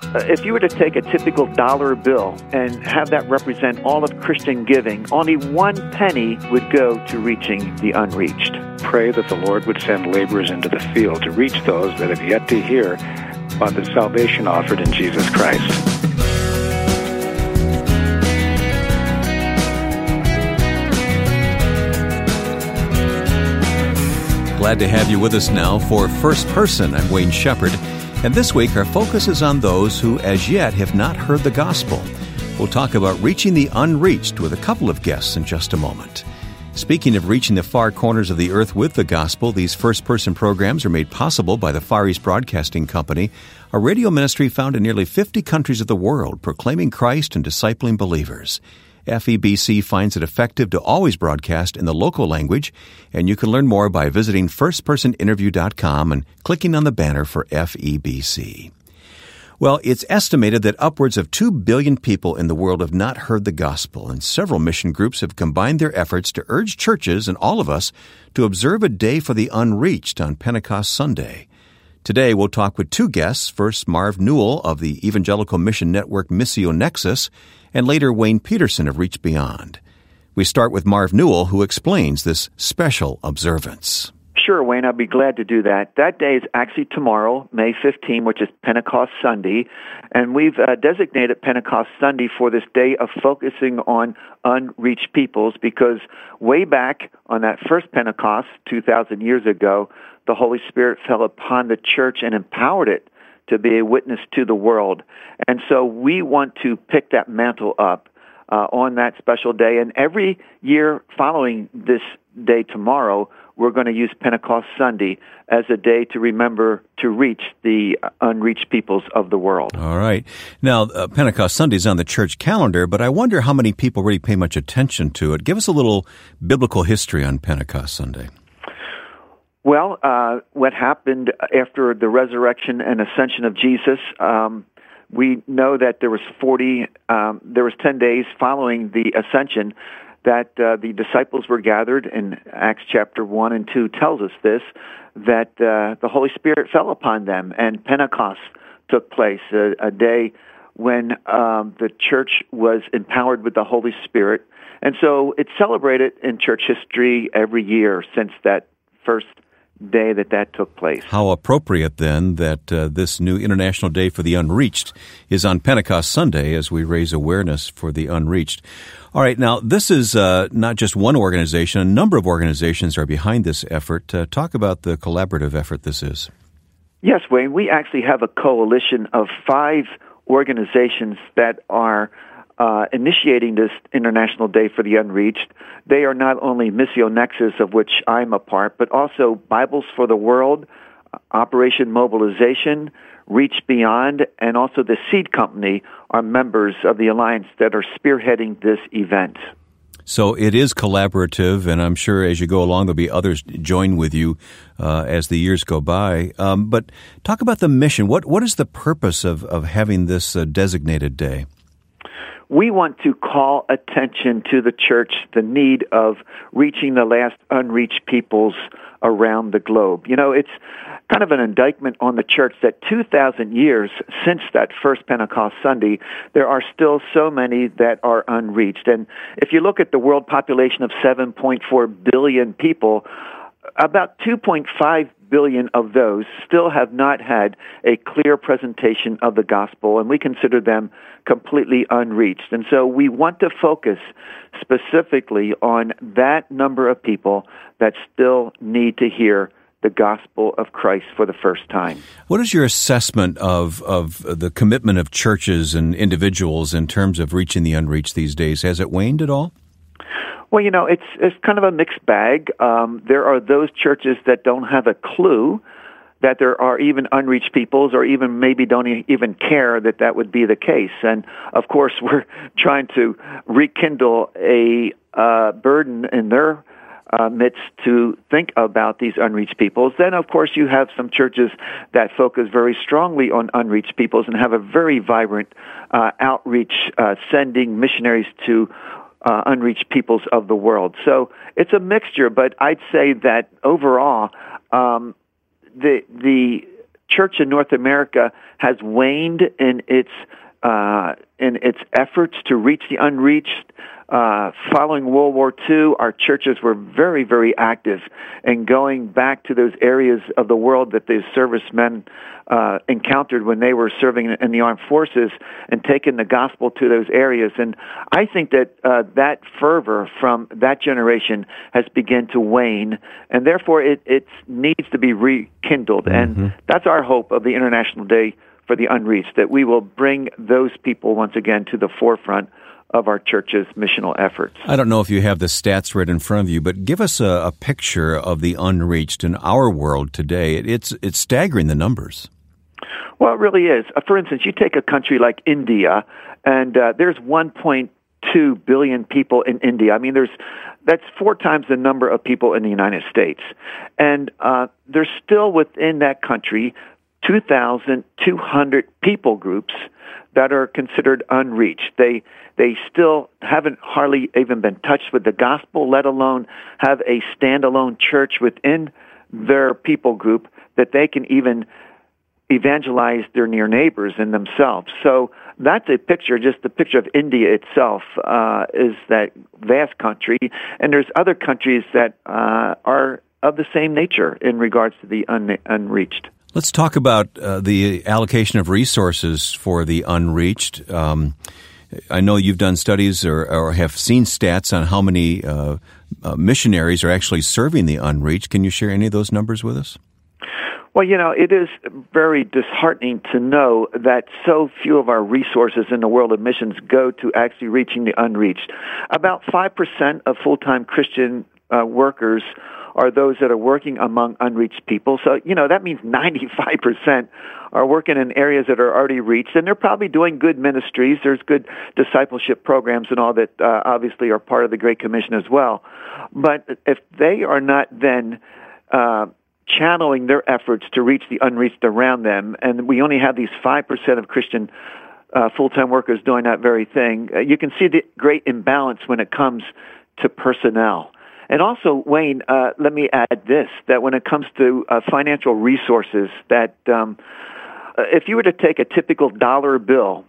Uh, if you were to take a typical dollar bill and have that represent all of Christian giving, only one penny would go to reaching the unreached. Pray that the Lord would send laborers into the field to reach those that have yet to hear about the salvation offered in Jesus Christ. Glad to have you with us now for First Person. I'm Wayne Shepherd. And this week, our focus is on those who as yet have not heard the gospel. We'll talk about reaching the unreached with a couple of guests in just a moment. Speaking of reaching the far corners of the earth with the gospel, these first person programs are made possible by the Far East Broadcasting Company, a radio ministry found in nearly 50 countries of the world, proclaiming Christ and discipling believers. FEBC finds it effective to always broadcast in the local language, and you can learn more by visiting firstpersoninterview.com and clicking on the banner for FEBC. Well, it's estimated that upwards of 2 billion people in the world have not heard the gospel, and several mission groups have combined their efforts to urge churches and all of us to observe a day for the unreached on Pentecost Sunday. Today, we'll talk with two guests. First, Marv Newell of the Evangelical Mission Network Missio Nexus, and later Wayne Pederson of Reach Beyond. We start with Marv Newell, who explains this special observance. Sure, Wayne, I'd be glad to do that. That day is actually tomorrow, May 15, which is Pentecost Sunday, and we've uh, designated Pentecost Sunday for this day of focusing on unreached peoples because way back on that first Pentecost, 2,000 years ago, the Holy Spirit fell upon the church and empowered it to be a witness to the world. And so we want to pick that mantle up uh, on that special day. And every year following this day tomorrow, we're going to use Pentecost Sunday as a day to remember to reach the unreached peoples of the world. All right. Now, uh, Pentecost Sunday is on the church calendar, but I wonder how many people really pay much attention to it. Give us a little biblical history on Pentecost Sunday. Well, uh, what happened after the resurrection and ascension of Jesus? Um, we know that there was 40, um, there was 10 days following the ascension that uh, the disciples were gathered, and Acts chapter 1 and 2 tells us this, that uh, the Holy Spirit fell upon them, and Pentecost took place, a, a day when um, the church was empowered with the Holy Spirit. And so it's celebrated in church history every year since that first day that that took place. How appropriate then that uh, this new International Day for the Unreached is on Pentecost Sunday as we raise awareness for the unreached. All right, now this is uh, not just one organization, a number of organizations are behind this effort. Uh, talk about the collaborative effort this is. Yes, Wayne, we actually have a coalition of five organizations that are uh, initiating this International Day for the Unreached. They are not only Missio Nexus, of which I'm a part, but also Bibles for the World, Operation Mobilization, Reach Beyond, and also the Seed Company are members of the alliance that are spearheading this event. So it is collaborative, and I'm sure as you go along, there'll be others join with you uh, as the years go by. Um, but talk about the mission. What what is the purpose of of having this uh, designated day? We want to call attention to the church the need of reaching the last unreached peoples around the globe. You know, it's kind of an indictment on the church that 2,000 years since that first Pentecost Sunday, there are still so many that are unreached. And if you look at the world population of 7.4 billion people, about 2.5 billion of those still have not had a clear presentation of the gospel, and we consider them completely unreached. And so we want to focus specifically on that number of people that still need to hear the gospel of Christ for the first time. What is your assessment of, of the commitment of churches and individuals in terms of reaching the unreached these days? Has it waned at all? Well, you know, it's it's kind of a mixed bag. Um, there are those churches that don't have a clue that there are even unreached peoples, or even maybe don't even care that that would be the case. And of course, we're trying to rekindle a uh, burden in their uh, midst to think about these unreached peoples. Then, of course, you have some churches that focus very strongly on unreached peoples and have a very vibrant uh, outreach, uh, sending missionaries to uh, unreached peoples of the world. So it's a mixture, but I'd say that overall, um, the the church in North America has waned in its uh, in its efforts to reach the unreached. Uh, following World War II, our churches were very, very active in going back to those areas of the world that the servicemen uh, encountered when they were serving in the armed forces and taking the gospel to those areas. And I think that uh, that fervor from that generation has begun to wane, and therefore it, it needs to be rekindled. Mm-hmm. And that's our hope of the International Day for the Unreached, that we will bring those people once again to the forefront of our church's missional efforts. I don't know if you have the stats right in front of you, but give us a, a picture of the unreached in our world today. It, it's it's staggering the numbers. Well, it really is. Uh, for instance, you take a country like India, and uh, there's 1.2 billion people in India. I mean, there's that's four times the number of people in the United States, and uh, there's still within that country 2,200 people groups that are considered unreached. They they still haven't hardly even been touched with the gospel, let alone have a standalone church within their people group that they can even evangelize their near neighbors and themselves. So that's a picture, just the picture of India itself uh, is that vast country, and there's other countries that uh, are of the same nature in regards to the un- unreached. Let's talk about uh, the allocation of resources for the unreached. Um, I know you've done studies or, or, have seen stats on how many uh, uh, missionaries are actually serving the unreached. Can you share any of those numbers with us? Well, you know, it is very disheartening to know that so few of our resources in the world of missions go to actually reaching the unreached. About 5% of full time Christian uh, workers are those that are working among unreached people. So, you know, that means 95% are working in areas that are already reached, and they're probably doing good ministries. There's good discipleship programs and all that uh, obviously are part of the Great Commission as well. But if they are not then uh, channeling their efforts to reach the unreached around them, and we only have these 5% of Christian uh, full-time workers doing that very thing, uh, you can see the great imbalance when it comes to personnel. And also, Wayne, uh, let me add this: that when it comes to uh, financial resources, that um, uh, if you were to take a typical dollar bill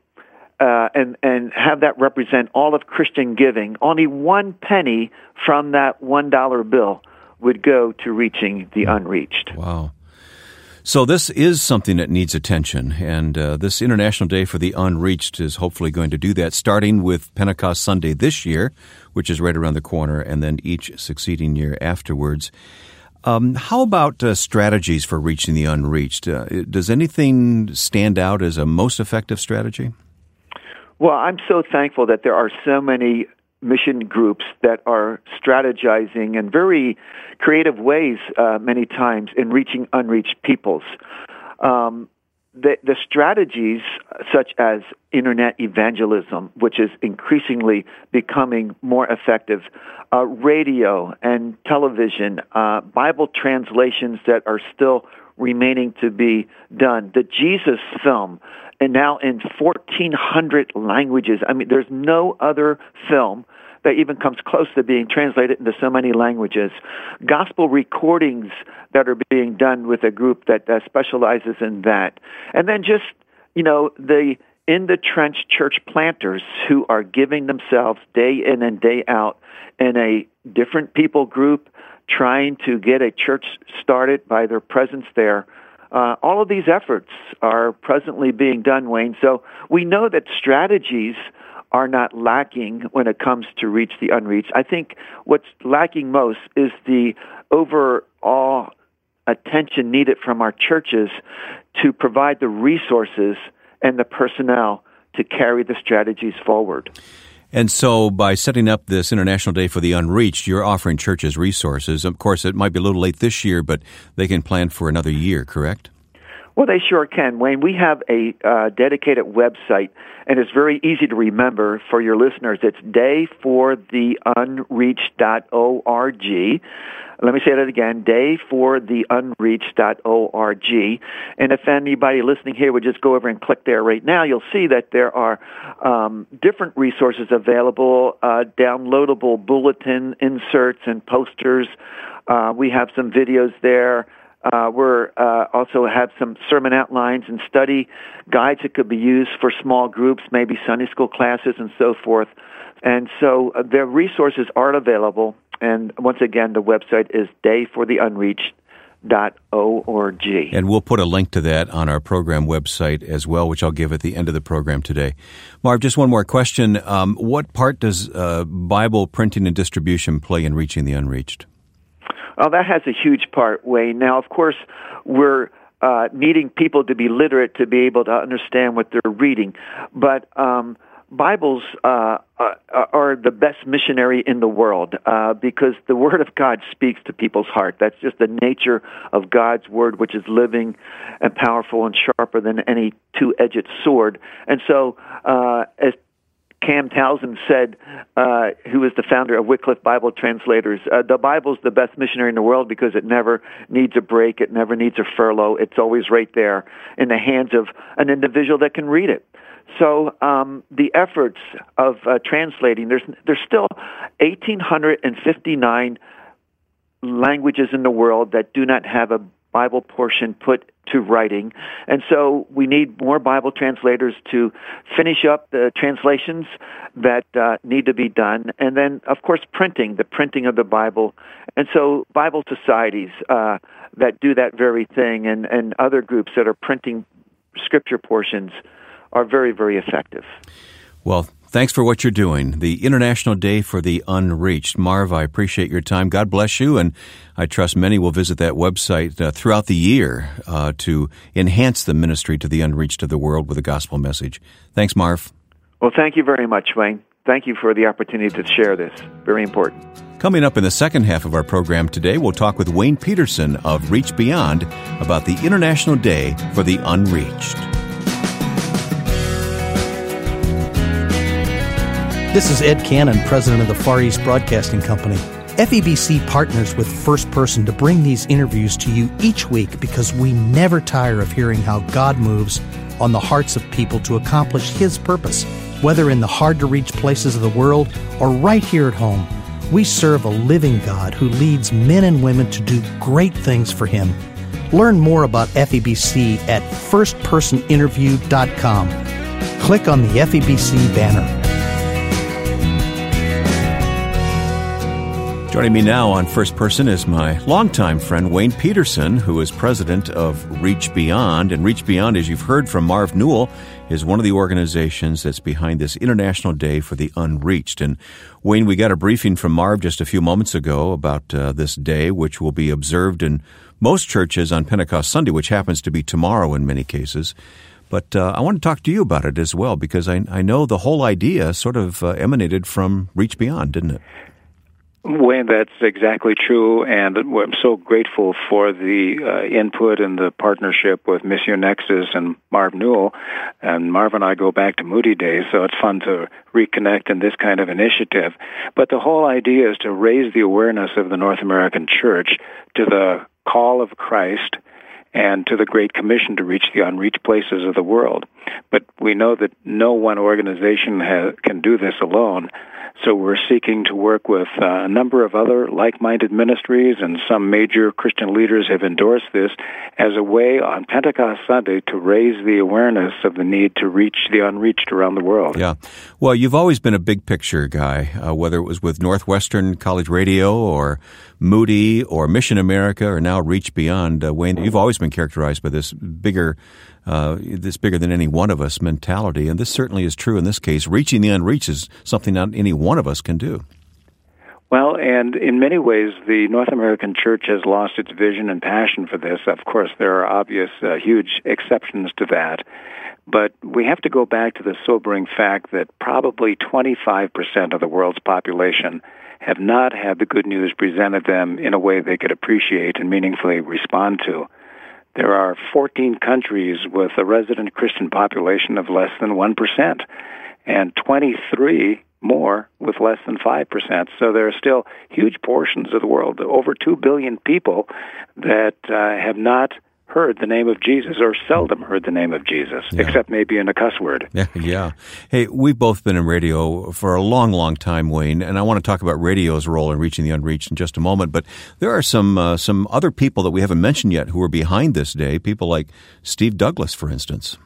uh, and and have that represent all of Christian giving, only one penny from that one dollar bill would go to reaching the unreached. Wow. So this is something that needs attention, and uh, this International Day for the Unreached is hopefully going to do that, starting with Pentecost Sunday this year, which is right around the corner, and then each succeeding year afterwards. Um, how about uh, strategies for reaching the unreached? Uh, does anything stand out as a most effective strategy? Well, I'm so thankful that there are so many mission groups that are strategizing in very creative ways uh, many times in reaching unreached peoples. Um, the, the, strategies such as internet evangelism, which is increasingly becoming more effective, uh, radio and television, uh, Bible translations that are still remaining to be done, the Jesus film, and now in 1,400 languages. I mean, there's no other film that even comes close to being translated into so many languages. Gospel recordings that are being done with a group that uh, specializes in that. And then just, you know, the in the trench church planters who are giving themselves day in and day out in a different people group, trying to get a church started by their presence there. Uh, all of these efforts are presently being done, Wayne. So we know that strategies are not lacking when it comes to reach the unreached. I think what's lacking most is the overall attention needed from our churches to provide the resources and the personnel to carry the strategies forward. And so, by setting up this International Day for the Unreached, you're offering churches resources. Of course, it might be a little late this year, but they can plan for another year, correct? Well, they sure can, Wayne. We have a uh, dedicated website, and it's very easy to remember for your listeners. It's dayfortheunreached.org. Let me say that again, dayfortheunreached.org. And if anybody listening here would just go over and click there right now, you'll see that there are um, different resources available, uh, downloadable bulletin inserts and posters. Uh, we have some videos there Uh, we're uh, also have some sermon outlines and study guides that could be used for small groups, maybe Sunday school classes and so forth. And so uh, their resources are available. And once again, the website is Day for the Unreached org. And we'll put a link to that on our program website as well, which I'll give at the end of the program today. Marv, just one more question. Um, what part does uh, Bible printing and distribution play in reaching the unreached? Oh, that has a huge part, Wayne. Now, of course, we're uh, needing people to be literate to be able to understand what they're reading. But um, Bibles uh, uh, are the best missionary in the world uh, because the Word of God speaks to people's heart. That's just the nature of God's Word, which is living and powerful and sharper than any two-edged sword. And so, uh, as Cam Townsend said, uh, who is the founder of Wycliffe Bible Translators, uh, the Bible's the best missionary in the world because it never needs a break, it never needs a furlough. It's always right there in the hands of an individual that can read it. So um, the efforts of uh, translating, there's there's still 1,859 languages in the world that do not have a Bible portion put to writing. And so we need more Bible translators to finish up the translations that uh, need to be done. And then, of course, printing, the printing of the Bible. And so Bible societies uh, that do that very thing and, and other groups that are printing scripture portions are very, very effective. Well, thanks for what you're doing. The International Day for the Unreached. Marv, I appreciate your time. God bless you, and I trust many will visit that website uh, throughout the year uh, to enhance the ministry to the unreached of the world with a gospel message. Thanks, Marv. Well, thank you very much, Wayne. Thank you for the opportunity to share this. Very important. Coming up in the second half of our program today, we'll talk with Wayne Pederson of Reach Beyond about the International Day for the Unreached. This is Ed Cannon, president of the Far East Broadcasting Company. FEBC partners with First Person to bring these interviews to you each week because we never tire of hearing how God moves on the hearts of people to accomplish His purpose. Whether in the hard to reach places of the world or right here at home, we serve a living God who leads men and women to do great things for Him. Learn more about FEBC at firstpersoninterview.com. Click on the FEBC banner. Joining me now on First Person is my longtime friend Wayne Pederson, who is president of Reach Beyond. And Reach Beyond, as you've heard from Marv Newell, is one of the organizations that's behind this International Day for the Unreached. And Wayne, we got a briefing from Marv just a few moments ago about uh, this day, which will be observed in most churches on Pentecost Sunday, which happens to be tomorrow in many cases. But uh, I want to talk to you about it as well because I, I know the whole idea sort of uh, emanated from Reach Beyond, didn't it? Wayne, that's exactly true, and I'm so grateful for the uh, input and the partnership with Missio Nexus and Marv Newell. And Marv and I go back to Moody days, so it's fun to reconnect in this kind of initiative. But the whole idea is to raise the awareness of the North American Church to the call of Christ and to the Great Commission to reach the unreached places of the world. But we know that no one organization can do this alone. So we're seeking to work with uh, a number of other like-minded ministries, and some major Christian leaders have endorsed this as a way on Pentecost Sunday to raise the awareness of the need to reach the unreached around the world. Yeah. Well, you've always been a big picture guy, uh, whether it was with Northwestern College Radio or Moody or Mission America or now Reach Beyond. Uh, Wayne, you've always been characterized by this bigger uh, this bigger than any one of us mentality. And this certainly is true in this case. Reaching the unreached is something not any one of us can do. Well, and in many ways, the North American church has lost its vision and passion for this. Of course, there are obvious, uh, huge exceptions to that. But we have to go back to the sobering fact that probably 25% of the world's population have not had the good news presented them in a way they could appreciate and meaningfully respond to. There are 14 countries with a resident Christian population of less than 1%, and 23 more with less than 5%. So there are still huge portions of the world, over 2 billion people, that uh, have not heard the name of Jesus or seldom heard the name of Jesus, yeah. except maybe in a cuss word. Yeah, yeah. Hey, we've both been in radio for a long, long time, Wayne, and I want to talk about radio's role in reaching the unreached in just a moment. But there are some uh, some other people that we haven't mentioned yet who are behind this day. People like Steve Douglass, for instance.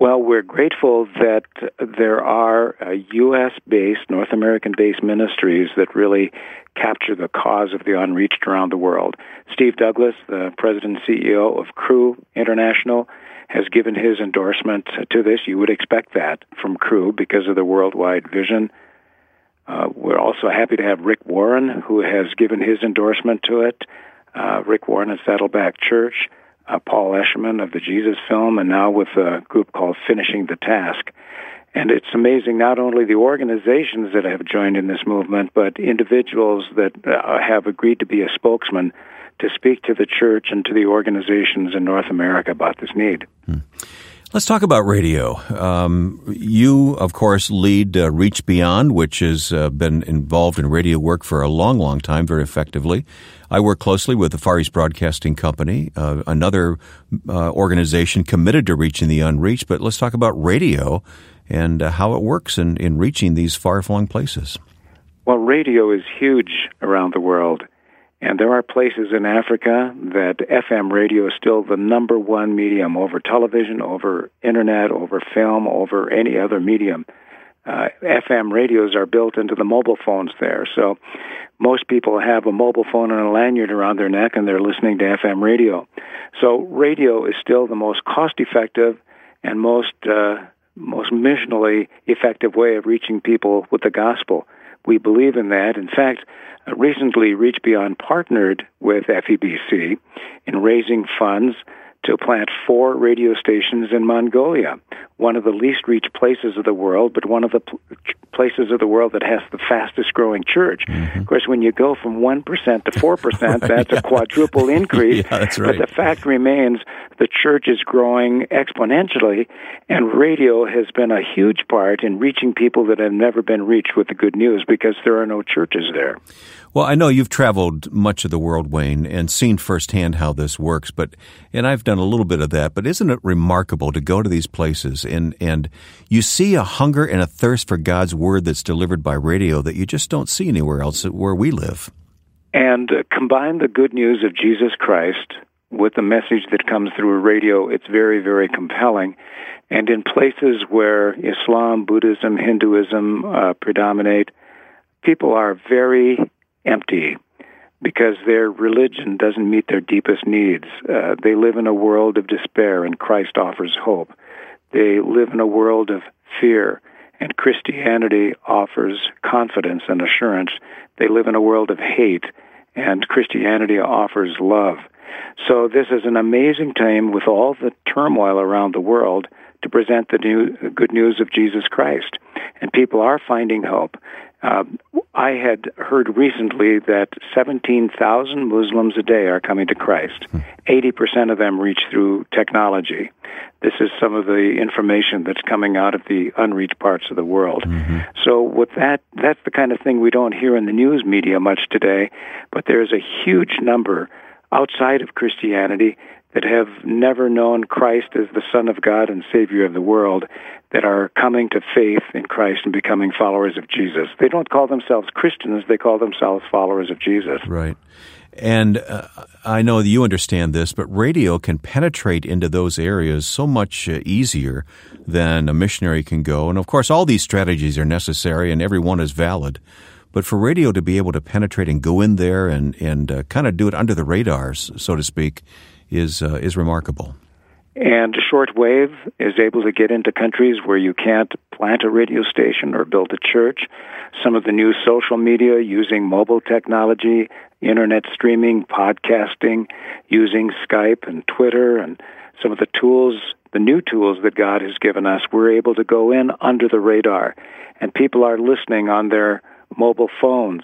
Well, we're grateful that there are uh, U.S. based, North American based ministries that really capture the cause of the unreached around the world. Steve Douglass, the president and CEO of Cru International, has given his endorsement to this. You would expect that from Cru because of the worldwide vision. Uh, we're also happy to have Rick Warren, who has given his endorsement to it. Uh, Rick Warren at Saddleback Church uh, Paul Eshelman of the Jesus Film, and now with a group called Finishing the Task. And it's amazing not only the organizations that have joined in this movement, but individuals that uh, have agreed to be a spokesman to speak to the church and to the organizations in North America about this need. Hmm. Let's talk about radio. Um, you, of course, lead uh, Reach Beyond, which has uh, been involved in radio work for a long, long time, very effectively. I work closely with the Far East Broadcasting Company, uh, another uh, organization committed to reaching the unreached. But let's talk about radio and uh, how it works in, in reaching these far flung places. Well, radio is huge around the world. And there are places in Africa that FM radio is still the number one medium over television, over internet, over film, over any other medium. Uh, FM radios are built into the mobile phones there. So most people have a mobile phone and a lanyard around their neck and they're listening to FM radio. So radio is still the most cost effective and most, uh, most missionally effective way of reaching people with the gospel. We believe in that. In fact, uh, recently Reach Beyond partnered with FEBC in raising funds to plant four radio stations in Mongolia, one of the least reached places of the world, but one of the pl- places of the world that has the fastest growing church. Mm-hmm. Of course, when you go from 1% to 4%, that's yeah. a quadruple increase. yeah, that's right. But the fact remains the church is growing exponentially, and radio has been a huge part in reaching people that have never been reached with the good news because there are no churches there. Well, I know you've traveled much of the world, Wayne, and seen firsthand how this works, but and I've done a little bit of that, but isn't it remarkable to go to these places and and you see a hunger and a thirst for God's word that's delivered by radio that you just don't see anywhere else where we live. And uh, combine the good news of Jesus Christ with the message that comes through radio, it's very, very compelling. And in places where Islam, Buddhism, Hinduism uh, predominate, people are very empty because their religion doesn't meet their deepest needs. Uh, they live in a world of despair, and Christ offers hope. They live in a world of fear, and Christianity offers confidence and assurance. They live in a world of hate, and Christianity offers love. So, this is an amazing time with all the turmoil around the world to present the new, good news of Jesus Christ. And people are finding hope. Uh, I had heard recently that 17,000 Muslims a day are coming to Christ. 80% of them reach through technology. This is some of the information that's coming out of the unreached parts of the world. Mm-hmm. So, with that, that's the kind of thing we don't hear in the news media much today, but there's a huge number outside of Christianity that have never known Christ as the Son of God and Savior of the world that are coming to faith in Christ and becoming followers of Jesus. They don't call themselves Christians, they call themselves followers of Jesus. Right. And uh, I know that you understand this, but radio can penetrate into those areas so much uh, easier than a missionary can go. And of course, all these strategies are necessary and every one is valid. But for radio to be able to penetrate and go in there and, and uh, kind of do it under the radars, so to speak, is, uh, is remarkable. And shortwave is able to get into countries where you can't plant a radio station or build a church. Some of the new social media using mobile technology, internet streaming, podcasting, using Skype and Twitter, and some of the tools, the new tools that God has given us, we're able to go in under the radar. And people are listening on their mobile phones.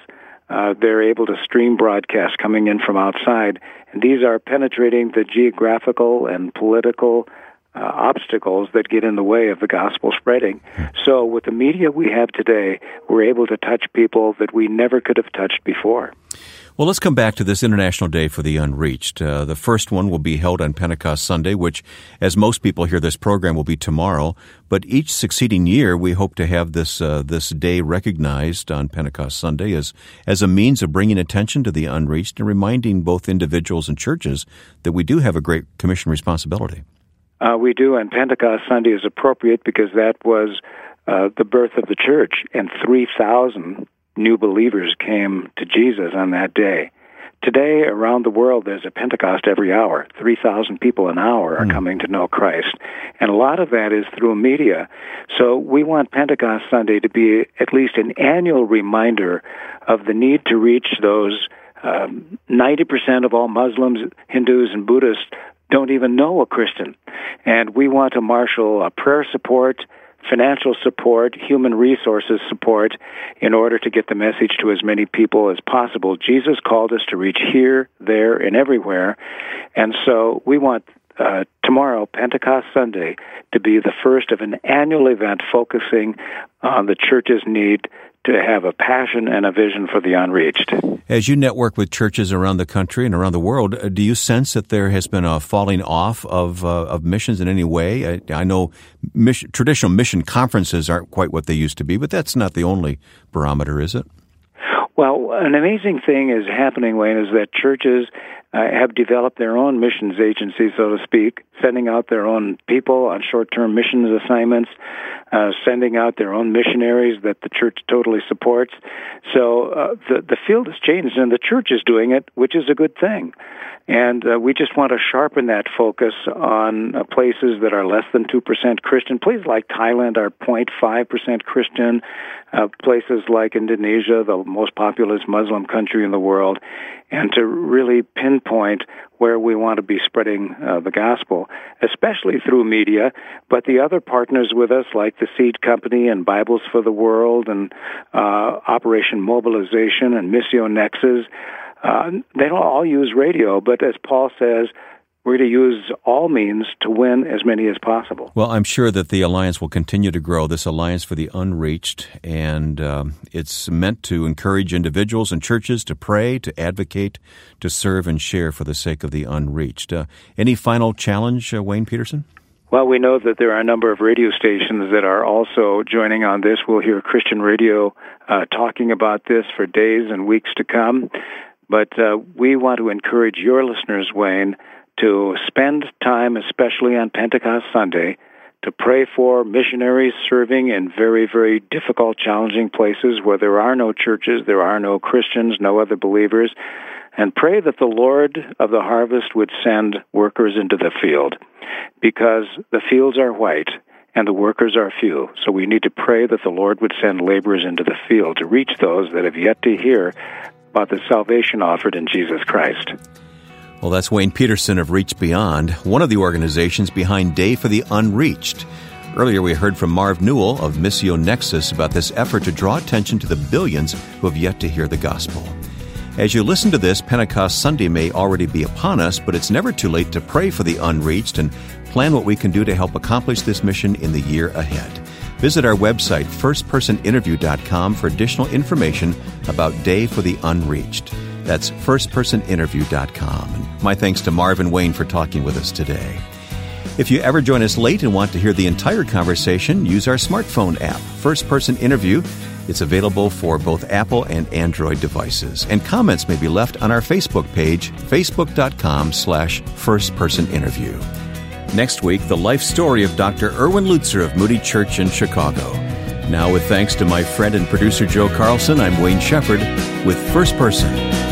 Uh, they're able to stream broadcasts coming in from outside, and these are penetrating the geographical and political uh, obstacles that get in the way of the gospel spreading. So, with the media we have today, we're able to touch people that we never could have touched before. Well, let's come back to this International Day for the Unreached. Uh, the first one will be held on Pentecost Sunday, which, as most people hear this program, will be tomorrow. But each succeeding year, we hope to have this uh, this day recognized on Pentecost Sunday as as a means of bringing attention to the unreached and reminding both individuals and churches that we do have a great commission responsibility. Uh, we do, and Pentecost Sunday is appropriate because that was uh, the birth of the church, and three thousand new believers came to Jesus on that day. Today, around the world, there's a Pentecost every hour. 3,000 people an hour are mm. coming to know Christ. And a lot of that is through media. So we want Pentecost Sunday to be at least an annual reminder of the need to reach those um, 90% of all Muslims, Hindus, and Buddhists don't even know a Christian. And we want to marshal a prayer support, financial support, human resources support in order to get the message to as many people as possible. Jesus called us to reach here, there, and everywhere. And so we want uh, tomorrow, Pentecost Sunday, to be the first of an annual event focusing on the church's need to have a passion and a vision for the unreached. As you network with churches around the country and around the world, uh, do you sense that there has been a falling off of uh, of missions in any way? I, I know mission, traditional mission conferences aren't quite what they used to be, but that's not the only barometer, is it? Well, an amazing thing is happening, Wayne, is that churches have developed their own missions agency, so to speak, sending out their own people on short-term missions assignments, uh, sending out their own missionaries that the church totally supports. So uh, the the field has changed, and the church is doing it, which is a good thing. And uh, we just want to sharpen that focus on uh, places that are less than 2% Christian. Places like Thailand are 0.5% Christian. Uh, places like Indonesia, the most populous Muslim country in the world. And to really pinpoint where we want to be spreading uh, the gospel, especially through media. But the other partners with us, like the Seed Company and Bibles for the World and uh, Operation Mobilization and Missio Nexus, uh, they don't all use radio, but as Paul says, we're to use all means to win as many as possible. Well, I'm sure that the alliance will continue to grow, this Alliance for the Unreached, and um, it's meant to encourage individuals and churches to pray, to advocate, to serve, and share for the sake of the unreached. Uh, any final challenge, uh, Wayne Pederson? Well, we know that there are a number of radio stations that are also joining on this. We'll hear Christian radio uh, talking about this for days and weeks to come. But uh, we want to encourage your listeners, Wayne, to spend time, especially on Pentecost Sunday, to pray for missionaries serving in very, very difficult, challenging places where there are no churches, there are no Christians, no other believers, and pray that the Lord of the harvest would send workers into the field because the fields are white and the workers are few. So we need to pray that the Lord would send laborers into the field to reach those that have yet to hear about the salvation offered in Jesus Christ. Well, that's Wayne Pederson of Reach Beyond, one of the organizations behind Day for the Unreached. Earlier, we heard from Marv Newell of Missio Nexus about this effort to draw attention to the billions who have yet to hear the gospel. As you listen to this, Pentecost Sunday may already be upon us, but it's never too late to pray for the unreached and plan what we can do to help accomplish this mission in the year ahead. Visit our website, firstpersoninterview.com, for additional information about Day for the Unreached. That's firstpersoninterview.com. My thanks to Marvin Wayne for talking with us today. If you ever join us late and want to hear the entire conversation, use our smartphone app, First Person Interview. It's available for both Apple and Android devices. And comments may be left on our Facebook page, facebook.com slash firstpersoninterview. Next week, the life story of Dr. Erwin Lutzer of Moody Church in Chicago. Now, with thanks to my friend and producer Joe Carlson, I'm Wayne Shepherd with First Person.